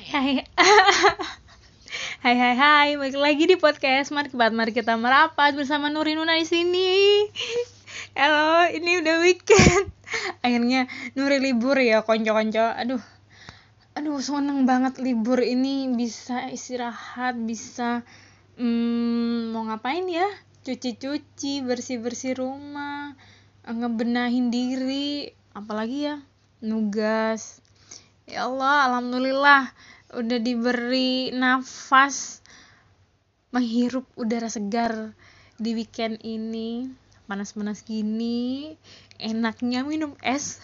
Hai Hai hai hai, balik lagi di podcast Mari kita, mari kita merapat bersama Nuri Nuna di sini. Halo, ini udah weekend. Akhirnya Nuri libur ya, konco-konco. Aduh, aduh seneng banget libur ini bisa istirahat, bisa hmm, mau ngapain ya? Cuci-cuci, bersih-bersih rumah, ngebenahin diri, apalagi ya? Nugas. Ya Allah, alhamdulillah udah diberi nafas menghirup udara segar di weekend ini. Panas-panas gini enaknya minum es.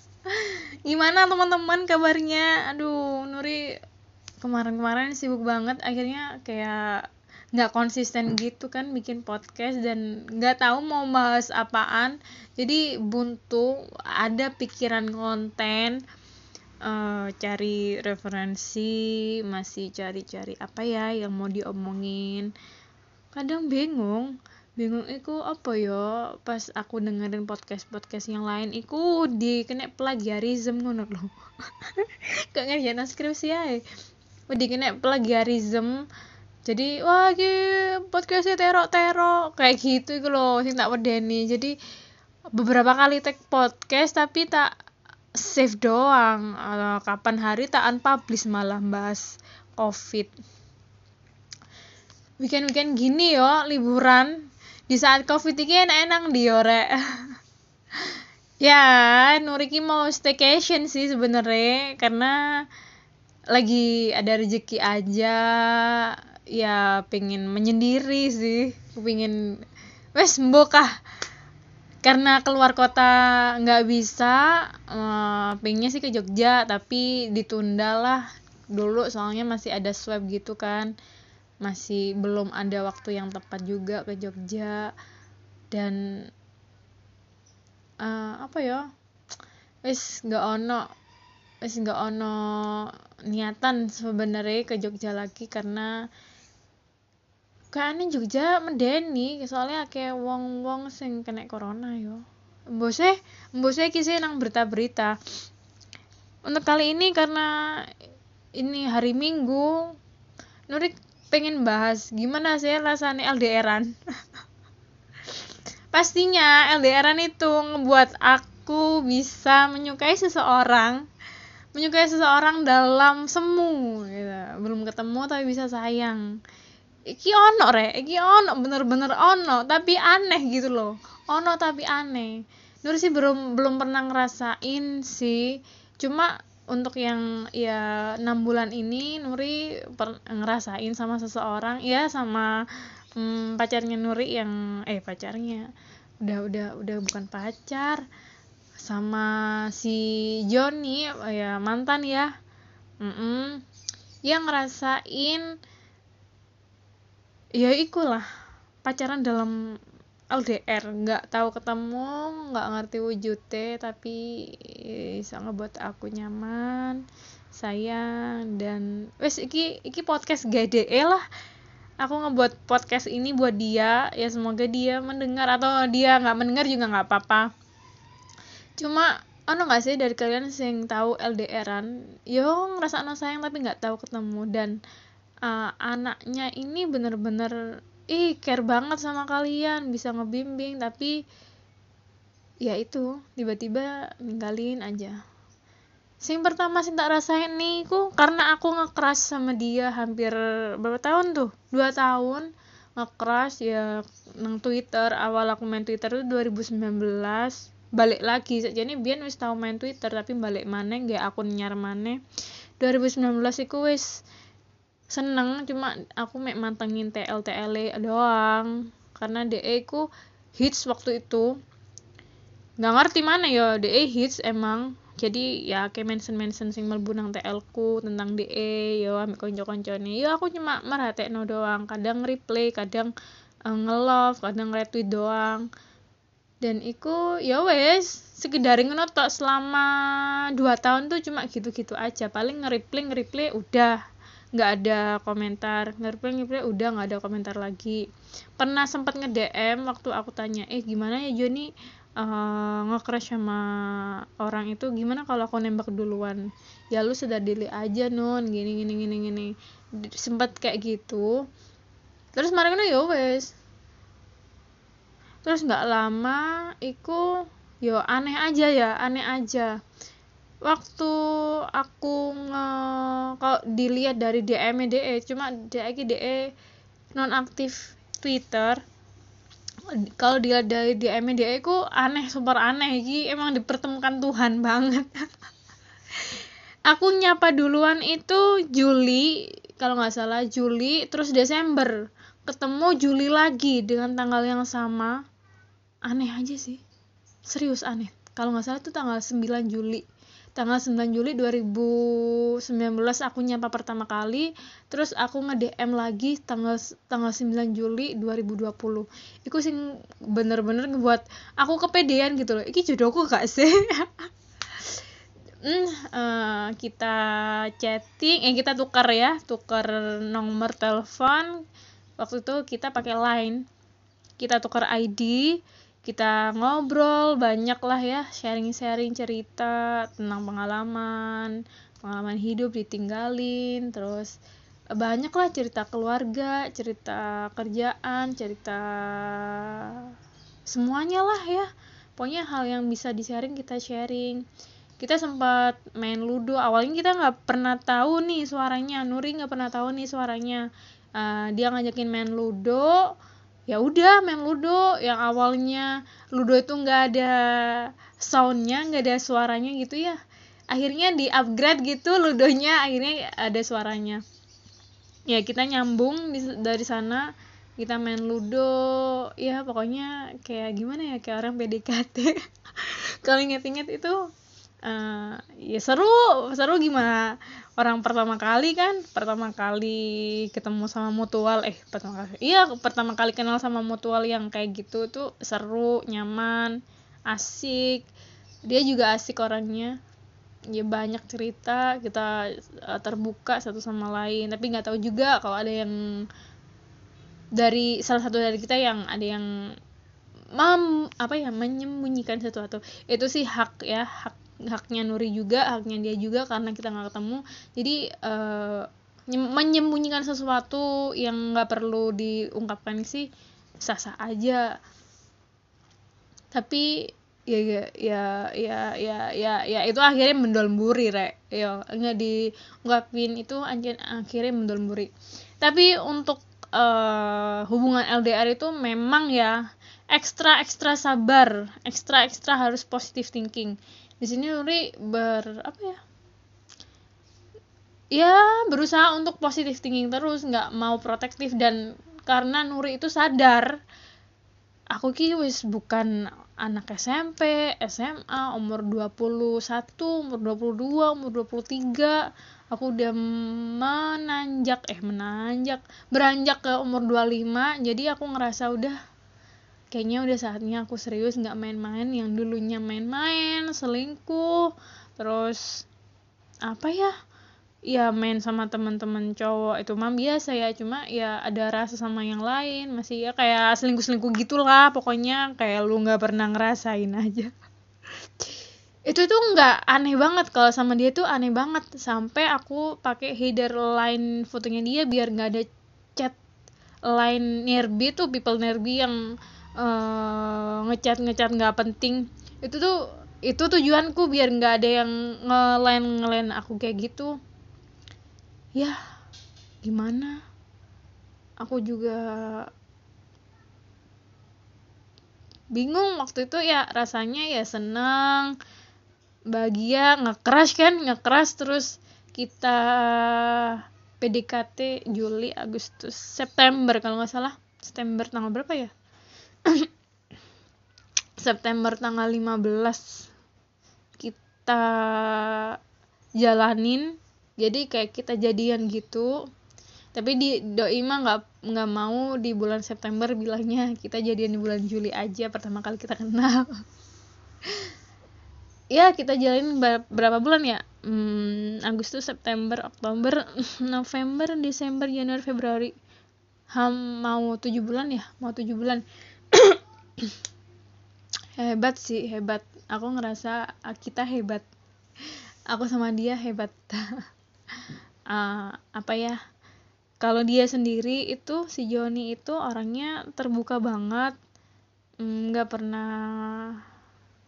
Gimana teman-teman kabarnya? Aduh Nuri kemarin-kemarin sibuk banget. Akhirnya kayak nggak konsisten gitu kan bikin podcast dan nggak tahu mau bahas apaan. Jadi buntu ada pikiran konten uh, cari referensi masih cari-cari apa ya yang mau diomongin. Kadang bingung bingung itu apa ya pas aku dengerin podcast podcast yang lain iku di kena plagiarism ngono loh gak ngerjain skripsi ya di kena plagiarism jadi wah gitu podcastnya terok terok kayak gitu itu loh sing tak wedeni. Jadi beberapa kali tag podcast tapi tak save doang. Uh, kapan hari tak unpublish malah bahas covid. Weekend weekend gini yo liburan. Di saat covid ini enak-enak di rek. Ya Nuriki mau staycation sih sebenarnya. Karena lagi ada rezeki aja. Ya pengen menyendiri sih. Pengen wes mbokah karena keluar kota nggak bisa uh, pengennya sih ke Jogja tapi ditunda lah dulu soalnya masih ada swab gitu kan. Masih belum ada waktu yang tepat juga ke Jogja. Dan uh, apa ya wes nggak ono wes nggak ono niatan sebenarnya ke Jogja lagi karena kayaknya Jogja medeni soalnya kayak wong-wong sing kena corona yo. Mbose mbose kisah nang berita-berita. Untuk kali ini karena ini hari Minggu Nurik pengen bahas gimana sih rasanya LDRan pastinya LDRan itu ngebuat aku bisa menyukai seseorang menyukai seseorang dalam semu gitu. belum ketemu tapi bisa sayang iki ono re iki ono bener-bener ono. Tapi aneh gitu loh. Ono tapi aneh. Nur sih belum belum pernah ngerasain sih. Cuma untuk yang ya enam bulan ini Nuri per, ngerasain sama seseorang. Ya sama hmm, pacarnya Nuri yang eh pacarnya. Udah udah udah bukan pacar. Sama si Joni ya mantan ya. Mm -mm, yang ngerasain ya ikulah. Pacaran dalam LDR nggak tahu ketemu nggak ngerti wujudnya tapi bisa ngebuat aku nyaman sayang dan wes iki iki podcast gede lah. Aku ngebuat podcast ini buat dia. Ya semoga dia mendengar. Atau dia nggak mendengar juga nggak apa-apa. Cuma ono nggak sih dari kalian yang tahu LDRan yo ngerasa sayang tapi nggak tahu ketemu. Dan uh, anaknya ini bener-bener ih care banget sama kalian bisa ngebimbing tapi ya itu tiba-tiba ninggalin aja. Sing pertama sih tak rasain nih ku karena aku ngekeras sama dia hampir berapa tahun tuh? Dua tahun ngekeras ya nang Twitter. Awal aku main Twitter itu 2019 balik lagi saja nih biar wis tahu main Twitter tapi balik mana gak akun nyar mana 2019 iku wis seneng cuma aku mek mantengin TL TL doang. Karena DE ku hits waktu itu. Nggak ngerti mana ya DE hits emang. Jadi ya kayak mention mention sing melbu nang TL ku tentang DE yo ambil konco konco nih yo aku cuma no doang. Kadang replay kadang uh, nge-love kadang retweet doang. Dan iku ya wes sekedar ngono selama dua tahun tuh cuma gitu-gitu aja. Paling nge-replay nge-replay udah nggak ada komentar. Ngerpe udah nggak ada komentar lagi. Pernah sempat nge DM waktu aku tanya eh gimana ya Joni? Uh, nge-crush sama orang itu gimana kalau aku nembak duluan? Ya lu sudah dili aja non gini gini gini gini. Sempat kayak gitu. Terus mereka ya wes. Terus nggak lama iku yo aneh aja ya aneh aja waktu aku nge kalau dilihat dari DM DE cuma DE DE non aktif Twitter. Kalau dilihat dari DM DE ku aneh super aneh. Iki emang dipertemukan Tuhan banget. Aku nyapa duluan itu Juli kalau nggak salah Juli terus Desember. Ketemu Juli lagi dengan tanggal yang sama. Aneh aja sih. Serius aneh. Kalau nggak salah itu tanggal 9 Juli tanggal 9 Juli 2019 aku nyapa pertama kali terus aku nge-DM lagi tanggal tanggal 9 Juli 2020 itu sih bener-bener ngebuat aku kepedean gitu loh. Iki jodohku gak sih? Hmm, uh, kita chatting eh kita tukar ya tukar nomor telepon. Waktu itu kita pakai line. Kita tukar ID kita ngobrol banyak lah ya sharing-sharing cerita tentang pengalaman pengalaman hidup ditinggalin terus banyak lah cerita keluarga cerita kerjaan cerita semuanya lah ya. Pokoknya hal yang bisa di sharing kita sharing. Kita sempat main ludo awalnya kita nggak pernah tahu nih suaranya. Nuri nggak pernah tahu nih suaranya. Uh, dia ngajakin main ludo ya udah main ludo. Yang awalnya ludo itu nggak ada soundnya nggak ada suaranya gitu ya. Akhirnya di upgrade gitu ludonya akhirnya ada suaranya. Ya kita nyambung dari sana. Kita main ludo. Ya pokoknya kayak gimana ya? Kayak orang PDKT kalau inget-inget itu uh, ya seru seru gimana? Orang pertama kali kan? Pertama kali ketemu sama mutual eh pertama kali iya pertama kali kenal sama mutual yang kayak gitu tuh seru nyaman asik. Dia juga asik orangnya. Ya banyak cerita kita uh, terbuka satu sama lain. Tapi nggak tahu juga kalau ada yang dari salah satu dari kita yang ada yang mam apa ya menyembunyikan sesuatu. Itu sih hak ya hak haknya Nuri juga haknya dia juga karena kita nggak ketemu. Jadi uh, menyembunyikan sesuatu yang nggak perlu diungkapkan sih sah-sah aja. Tapi ya ya ya ya ya ya, ya itu akhirnya mendolmburi rek. Ya nggak diungkapin itu akhirnya mendolmburi tapi untuk uh, hubungan LDR itu memang ya ekstra ekstra sabar ekstra ekstra harus positive thinking di sini Nuri ber apa ya? Ya berusaha untuk positif thinking terus nggak mau protektif. Dan karena Nuri itu sadar aku ki wis bukan anak SMP, SMA, umur 21, umur 22, umur 23 aku udah menanjak eh menanjak beranjak ke umur 25 jadi aku ngerasa udah kayaknya udah saatnya aku serius nggak main-main yang dulunya main-main selingkuh terus apa ya? Ya main sama teman-teman cowok itu mah biasa ya cuma ya ada rasa sama yang lain masih ya kayak selingkuh-selingkuh gitulah pokoknya kayak lu nggak pernah ngerasain aja. Itu tuh nggak aneh banget kalau sama dia tuh aneh banget sampai aku pakai header line fotonya dia biar nggak ada chat line nearby tuh people nearby yang uh, ngecat ngecat nggak penting. Itu tuh itu tujuanku biar nggak ada yang ngelain ngelain aku kayak gitu. Ya gimana? Aku juga bingung waktu itu ya rasanya ya seneng bahagia ngekeras kan ngekeras terus kita PDKT Juli Agustus September kalau nggak salah. September tanggal berapa ya September tanggal 15 kita jalanin. Jadi kayak kita jadian gitu. Tapi di doi mah nggak nggak mau di bulan September bilangnya kita jadian di bulan Juli aja pertama kali kita kenal. Ya kita jalanin berapa bulan ya? Hmm, Agustus September Oktober November Desember Januari Februari. Ham mau tujuh bulan ya? Mau tujuh bulan hebat sih hebat. Aku ngerasa ah, kita hebat. Aku sama dia hebat. Uh, apa ya? Kalau dia sendiri itu si Joni itu orangnya terbuka banget. Mm, nggak pernah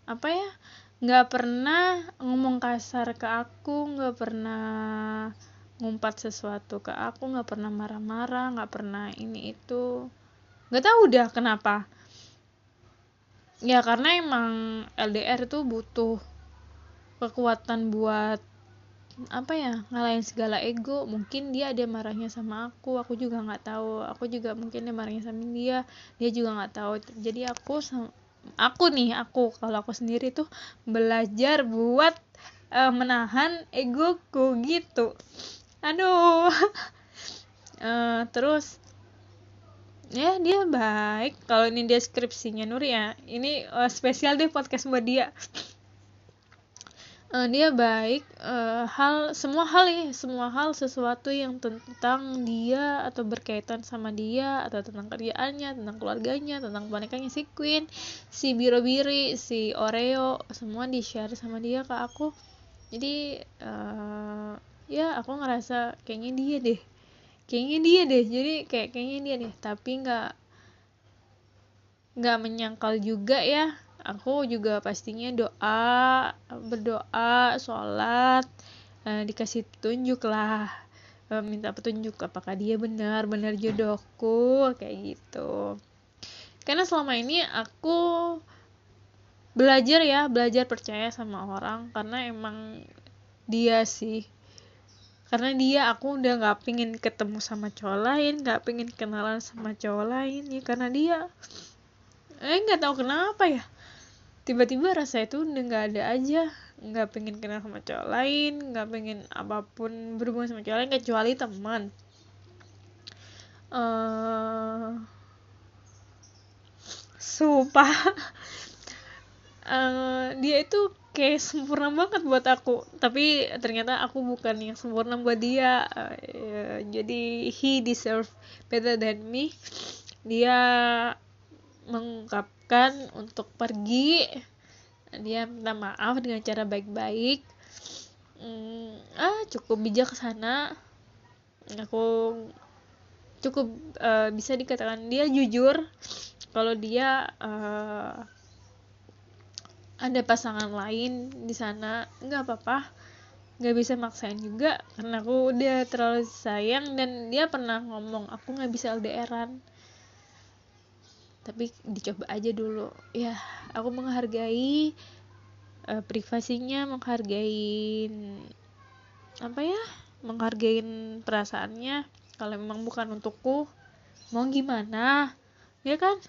apa ya? Nggak pernah ngomong kasar ke aku nggak pernah ngumpat sesuatu ke aku nggak pernah marah-marah nggak pernah ini itu. Nggak tahu udah kenapa ya karena emang LDR tuh butuh kekuatan buat apa ya ngalahin segala ego. Mungkin dia ada marahnya sama aku aku juga nggak tahu. Aku juga mungkin dia marahnya sama dia dia juga nggak tahu. Jadi aku aku nih aku kalau aku sendiri tuh belajar buat uh, menahan egoku gitu. Aduh. Uh, terus ya dia baik. Kalau ini deskripsinya Nur ya ini uh, spesial deh podcast buat dia. Uh, dia baik uh, hal semua hal ya semua hal sesuatu yang tentang dia atau berkaitan sama dia atau tentang kerjaannya tentang keluarganya tentang bonekanya si Queen si Biro Biri si Oreo semua di share sama dia ke aku. Jadi uh, ya aku ngerasa kayaknya dia deh kayaknya dia deh jadi kayak kayaknya dia deh. Tapi nggak nggak menyangkal juga ya. Aku juga pastinya doa berdoa sholat eh, dikasih petunjuk lah. Eh, minta petunjuk apakah dia benar benar jodohku kayak gitu. Karena selama ini aku belajar ya belajar percaya sama orang. Karena emang dia sih karena dia aku udah nggak pingin ketemu sama cowok lain nggak pingin kenalan sama cowok lain ya. Karena dia eh nggak tahu kenapa ya. Tiba-tiba rasa itu udah nggak ada aja. Nggak pengen kenal sama cowok lain nggak pengen apa pun berhubungan sama cowok lain kecuali teman. Uh, sumpah. Uh, dia itu kayak sempurna banget buat aku. Tapi ternyata aku bukan yang sempurna buat dia. Uh, jadi he deserve better than me. Dia mengungkapkan untuk pergi. Dia minta maaf dengan cara baik-baik. Hmm, ah cukup bijaksana aku cukup uh, bisa dikatakan dia jujur. Kalau dia uh, ada pasangan lain di sana nggak apa-apa. Nggak bisa maksain juga karena aku udah terlalu sayang dan dia pernah ngomong aku nggak bisa LDRan. Tapi dicoba aja dulu. Ya aku menghargai uh, privasinya menghargai apa ya menghargai perasaannya. Kalau memang bukan untukku mau gimana? Ya kan?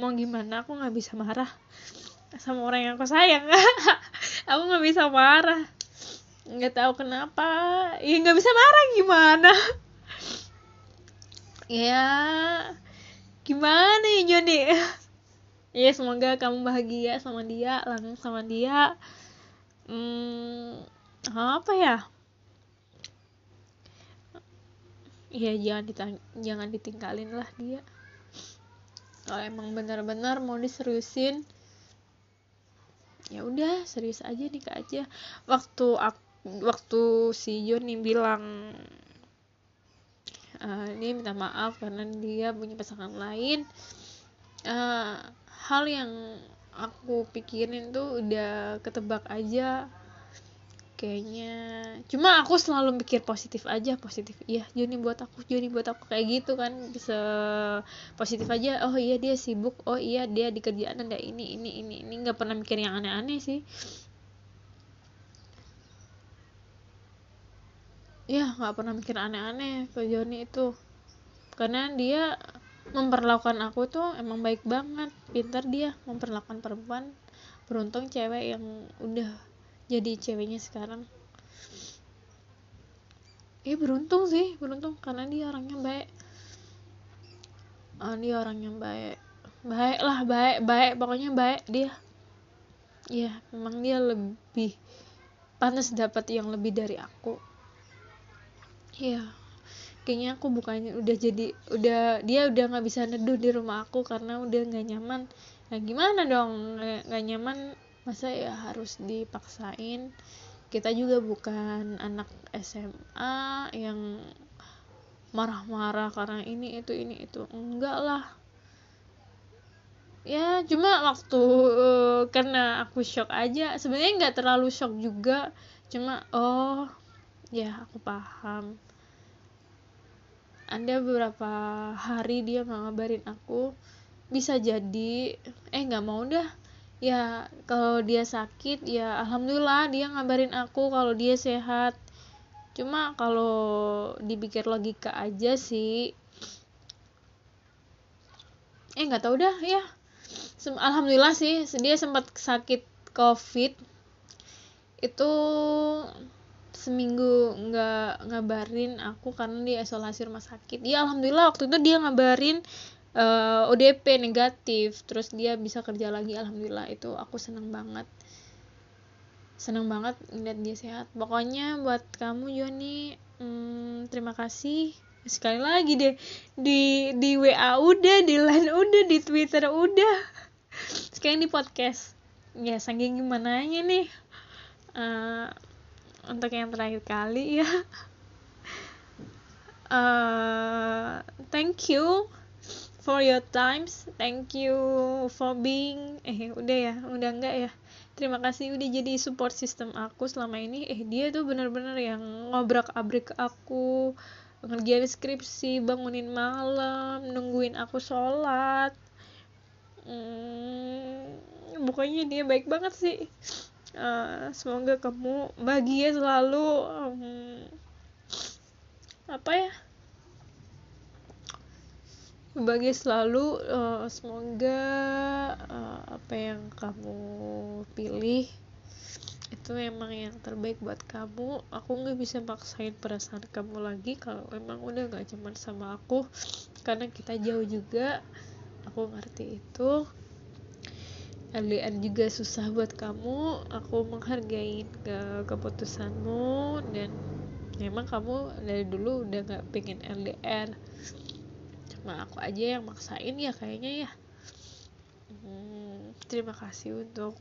Mau gimana aku nggak bisa marah sama orang yang aku sayang. Aku nggak bisa marah. Nggak tahu kenapa. Ya nggak bisa marah gimana? Ya gimana ya Joni? Ya semoga kamu bahagia sama dia langsung sama dia. Hmm, apa ya? Ya jangan ditang jangan ditinggalin lah dia. Kalau emang benar-benar mau diseriusin ya udah serius aja nikah aja. Waktu aku, waktu si Joni bilang uh, dia minta maaf karena dia punya pasangan lain uh, hal yang aku pikirin tuh udah ketebak aja kayaknya. Cuma aku selalu pikir positif aja positif. Iya Joni buat aku Joni buat aku kayak gitu kan. Bisa positif aja oh iya dia sibuk oh iya dia di kerjaan ada ini ini ini ini. Nggak pernah mikir yang aneh-aneh sih. Ya nggak pernah mikir aneh-aneh ke Joni itu. Karena dia memperlakukan aku tuh emang baik banget. Pintar dia memperlakukan perempuan. Beruntung cewek yang udah jadi ceweknya sekarang. Eh beruntung sih beruntung karena dia orangnya baik. Oh, dia orangnya baik. Baik lah baik baik pokoknya baik dia. Ya memang dia lebih panas dapat yang lebih dari aku. Ya kayaknya aku bukannya udah jadi udah dia udah nggak bisa neduh di rumah aku karena udah nggak nyaman. Ya gimana dong? Nggak nyaman masa ya harus dipaksain? Kita juga bukan anak SMA yang marah-marah karena ini itu ini itu. Enggak lah. Ya cuma waktu uh, karena aku shock aja. Sebenarnya nggak terlalu shock juga. Cuma oh ya aku paham. Ada beberapa hari dia ngabarin aku. Bisa jadi. Eh nggak mau dah ya kalau dia sakit ya alhamdulillah dia ngabarin aku kalau dia sehat. Cuma kalau dipikir logika aja sih. Eh nggak tahu dah ya. Alhamdulillah sih dia sempat sakit covid. Itu seminggu nggak ngabarin aku karena dia isolasi rumah sakit. Ya alhamdulillah waktu itu dia ngabarin uh, eh, ODP negatif terus dia bisa kerja lagi alhamdulillah. Itu aku senang banget. Senang banget ngeliat dia sehat. Pokoknya buat kamu Joni hmm, terima kasih. Sekali lagi deh di di WA udah di line udah di Twitter udah. Sekarang di podcast. Ya saking gimana nya nih. Uh, untuk yang terakhir kali ya. Uh, thank you for your times. Thank you for being eh udah ya udah enggak ya? Terima kasih udah jadi support system aku selama ini. Eh dia tuh bener-bener yang ngobrak abrik aku ngerjain skripsi bangunin malam nungguin aku sholat. Hmm, pokoknya dia baik banget sih. Uh, semoga kamu bahagia selalu. Um, apa ya bahagia selalu uh, semoga uh, apa yang kamu pilih itu memang yang terbaik buat kamu. Aku nggak bisa maksain perasaan kamu lagi kalau memang udah gak cuman sama aku karena kita jauh juga. Aku ngerti itu. LDR juga susah buat kamu. Aku menghargai ke keputusanmu dan memang kamu dari dulu udah gak pengen LDR cuma aku aja yang maksain ya kayaknya ya. Hmm, terima kasih untuk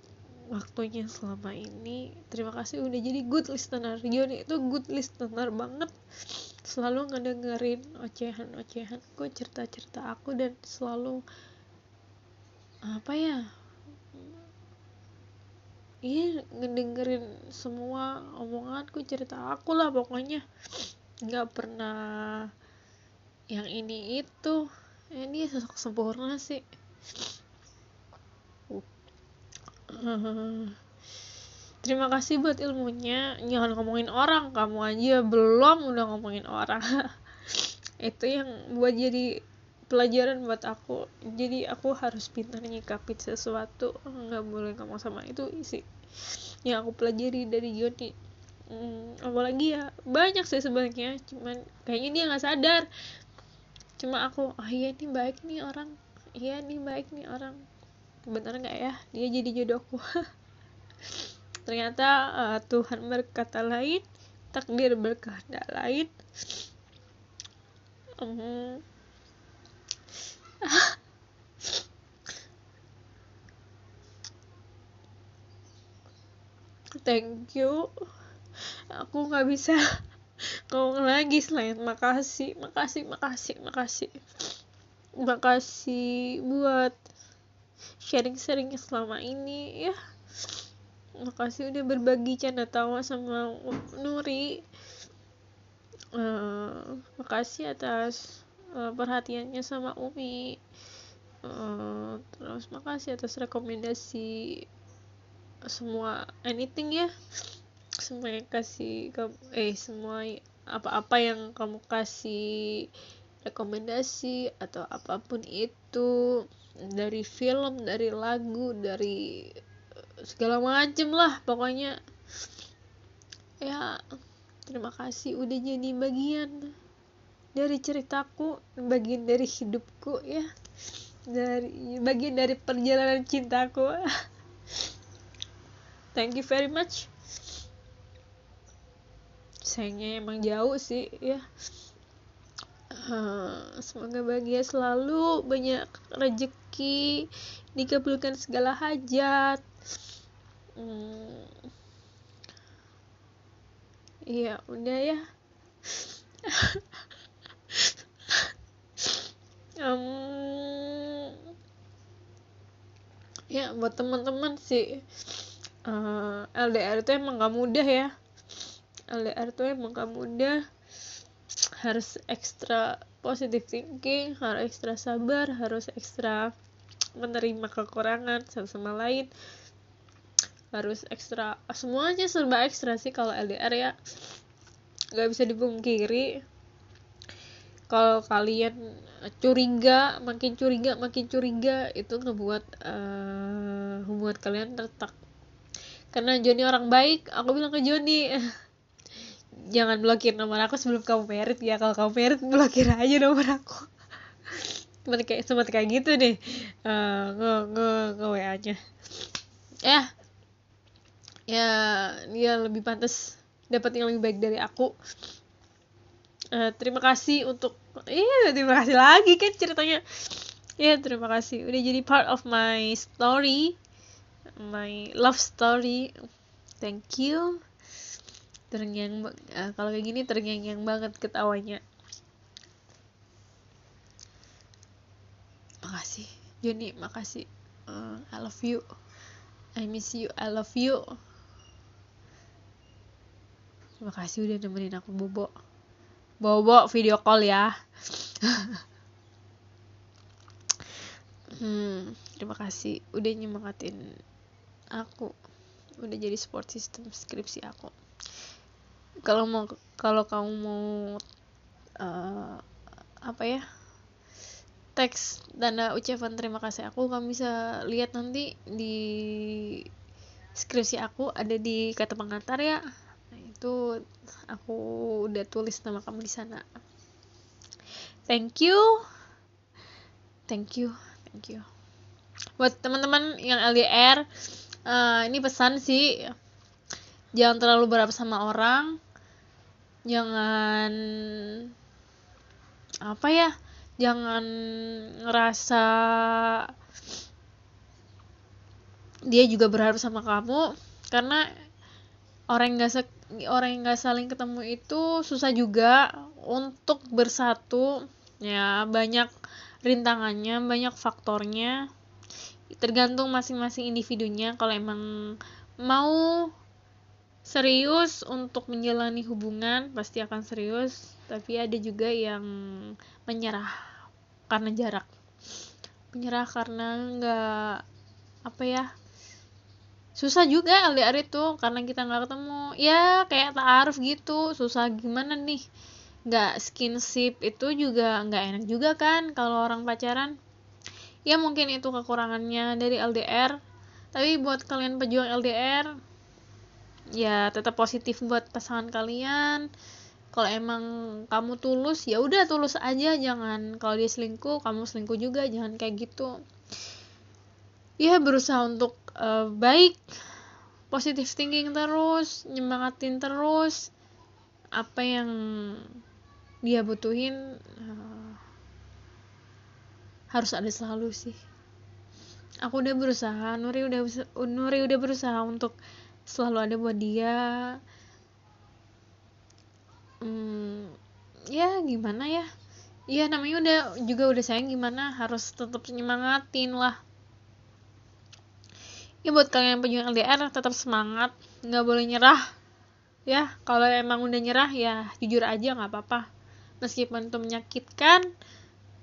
waktunya selama ini. Terima kasih udah jadi good listener. Yoni itu good listener banget. Selalu ngedengerin ocehan-ocehan aku cerita-cerita aku dan selalu apa ya iya ngedengerin semua omonganku cerita aku lah pokoknya. Nggak pernah yang ini itu. Ini sosok sempurna sih. Terima kasih buat ilmunya. Jangan ngomongin orang kamu aja belum udah ngomongin orang. Itu yang buat jadi pelajaran buat aku. Jadi aku harus pintar nyikapin sesuatu. Nggak boleh ngomong sama itu isi. Yang aku pelajari dari Joni. Hmm, apalagi ya banyak sih sebenarnya. Cuman kayaknya dia nggak sadar cuma aku oh iya ini baik nih orang. Iya ini baik nih orang. Bener nggak ya? Dia jadi jodohku. Ternyata uh, Tuhan berkata lain takdir berkehendak lain. Um, thank you. Aku nggak bisa ngomong lagi selain makasih makasih makasih makasih. Makasih buat sharing-sharing selama ini ya. Makasih udah berbagi canda tawa sama Nuri. Uh, makasih atas uh, perhatiannya sama Umi. Uh, terus makasih atas rekomendasi semua anything ya semua yang kasih eh semua apa-apa yang kamu kasih rekomendasi atau apa pun itu dari film dari lagu dari segala macem lah pokoknya. Ya terima kasih udah jadi bagian dari ceritaku bagian dari hidupku ya. Dari bagian dari perjalanan cintaku. Thank you very much sayangnya emang jauh sih ya. Uh, semoga bahagia selalu banyak rezeki dikabulkan segala hajat. Hmm. iya udah ya. Um, ya buat teman-teman sih uh, eh, LDR itu emang gak mudah ya LDR itu emang gak mudah harus ekstra positive thinking harus ekstra sabar harus ekstra menerima kekurangan satu sama lain. Harus ekstra semuanya serba ekstra sih kalau LDR ya. Nggak bisa dipungkiri. Kalau kalian curiga makin curiga makin curiga itu ngebuat uh, hubungan kalian retak. Karena Joni orang baik aku bilang ke Joni jangan blokir nomor aku sebelum kamu merit ya. Kalau kamu merit blokir aja nomor aku. Seperti kayak seperti kayak gitu deh. Uh, nge nge nge wa nya ya. Ya dia lebih pantas dapat yang lebih baik dari aku. Uh, terima kasih untuk iya terima kasih lagi kan ceritanya. Ya terima kasih. Udah jadi part of my story. My love story. Thank you terngiang uh, kalau kayak gini terngiang banget ketawanya. Makasih Joni makasih. Uh, I love you. I miss you I love you. Terima kasih udah nemenin aku bobo. Bobo video call ya. Hmm, terima kasih. Udah nyemangatin aku. Udah jadi support system skripsi aku kalau mau kalau kamu mau uh, apa ya teks tanda ucapan terima kasih. Aku kamu bisa lihat nanti di skripsi aku ada di kata pengantar ya. Nah, itu aku udah tulis nama kamu di sana. Thank you. Thank you. Thank you. Buat teman-teman yang LDR uh, eh, ini pesan sih. Jangan terlalu berapa sama orang jangan apa ya jangan ngerasa dia juga berharap sama kamu karena orang yang gak orang yang gak saling ketemu itu susah juga untuk bersatu. Ya banyak rintangannya banyak faktornya. Tergantung masing-masing individunya. Kalau emang mau serius untuk menjalani hubungan pasti akan serius. Tapi ada juga yang menyerah karena jarak. Menyerah karena nggak apa ya susah juga LDR itu karena kita nggak ketemu. Ya kayak taaruf gitu susah gimana nih? Nggak skinship itu juga nggak enak juga kan kalau orang pacaran. Ya mungkin itu kekurangannya dari LDR tapi buat kalian pejuang LDR ya tetap positif buat pasangan kalian. Kalau emang kamu tulus ya udah tulus aja jangan. Kalau dia selingkuh kamu selingkuh juga jangan kayak gitu. Ya berusaha untuk uh, baik positif thinking terus nyemangatin terus apa yang dia butuhin uh, harus ada selalu sih. Aku udah berusaha Nuri udah Nuri udah berusaha untuk selalu ada buat dia. Hmm, ya gimana ya? Iya namanya udah juga udah sayang gimana? Harus tetap nyemangatin lah. Ya buat kalian yang pejuang LDR tetap semangat. Nggak boleh nyerah. Ya kalau emang udah nyerah ya jujur aja nggak apa-apa. Meskipun itu menyakitkan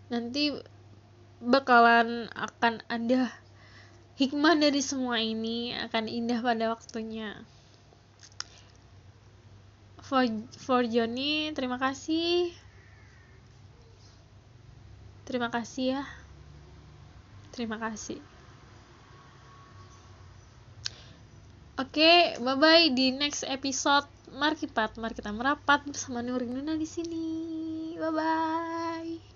nanti bakalan akan ada hikmah dari semua ini akan indah pada waktunya. For for Johnny terima kasih. Terima kasih ya. Terima kasih. Oke okay, bye bye di next episode. Markipat mari kita merapat bersama Nurin Nuna di sini. Bye bye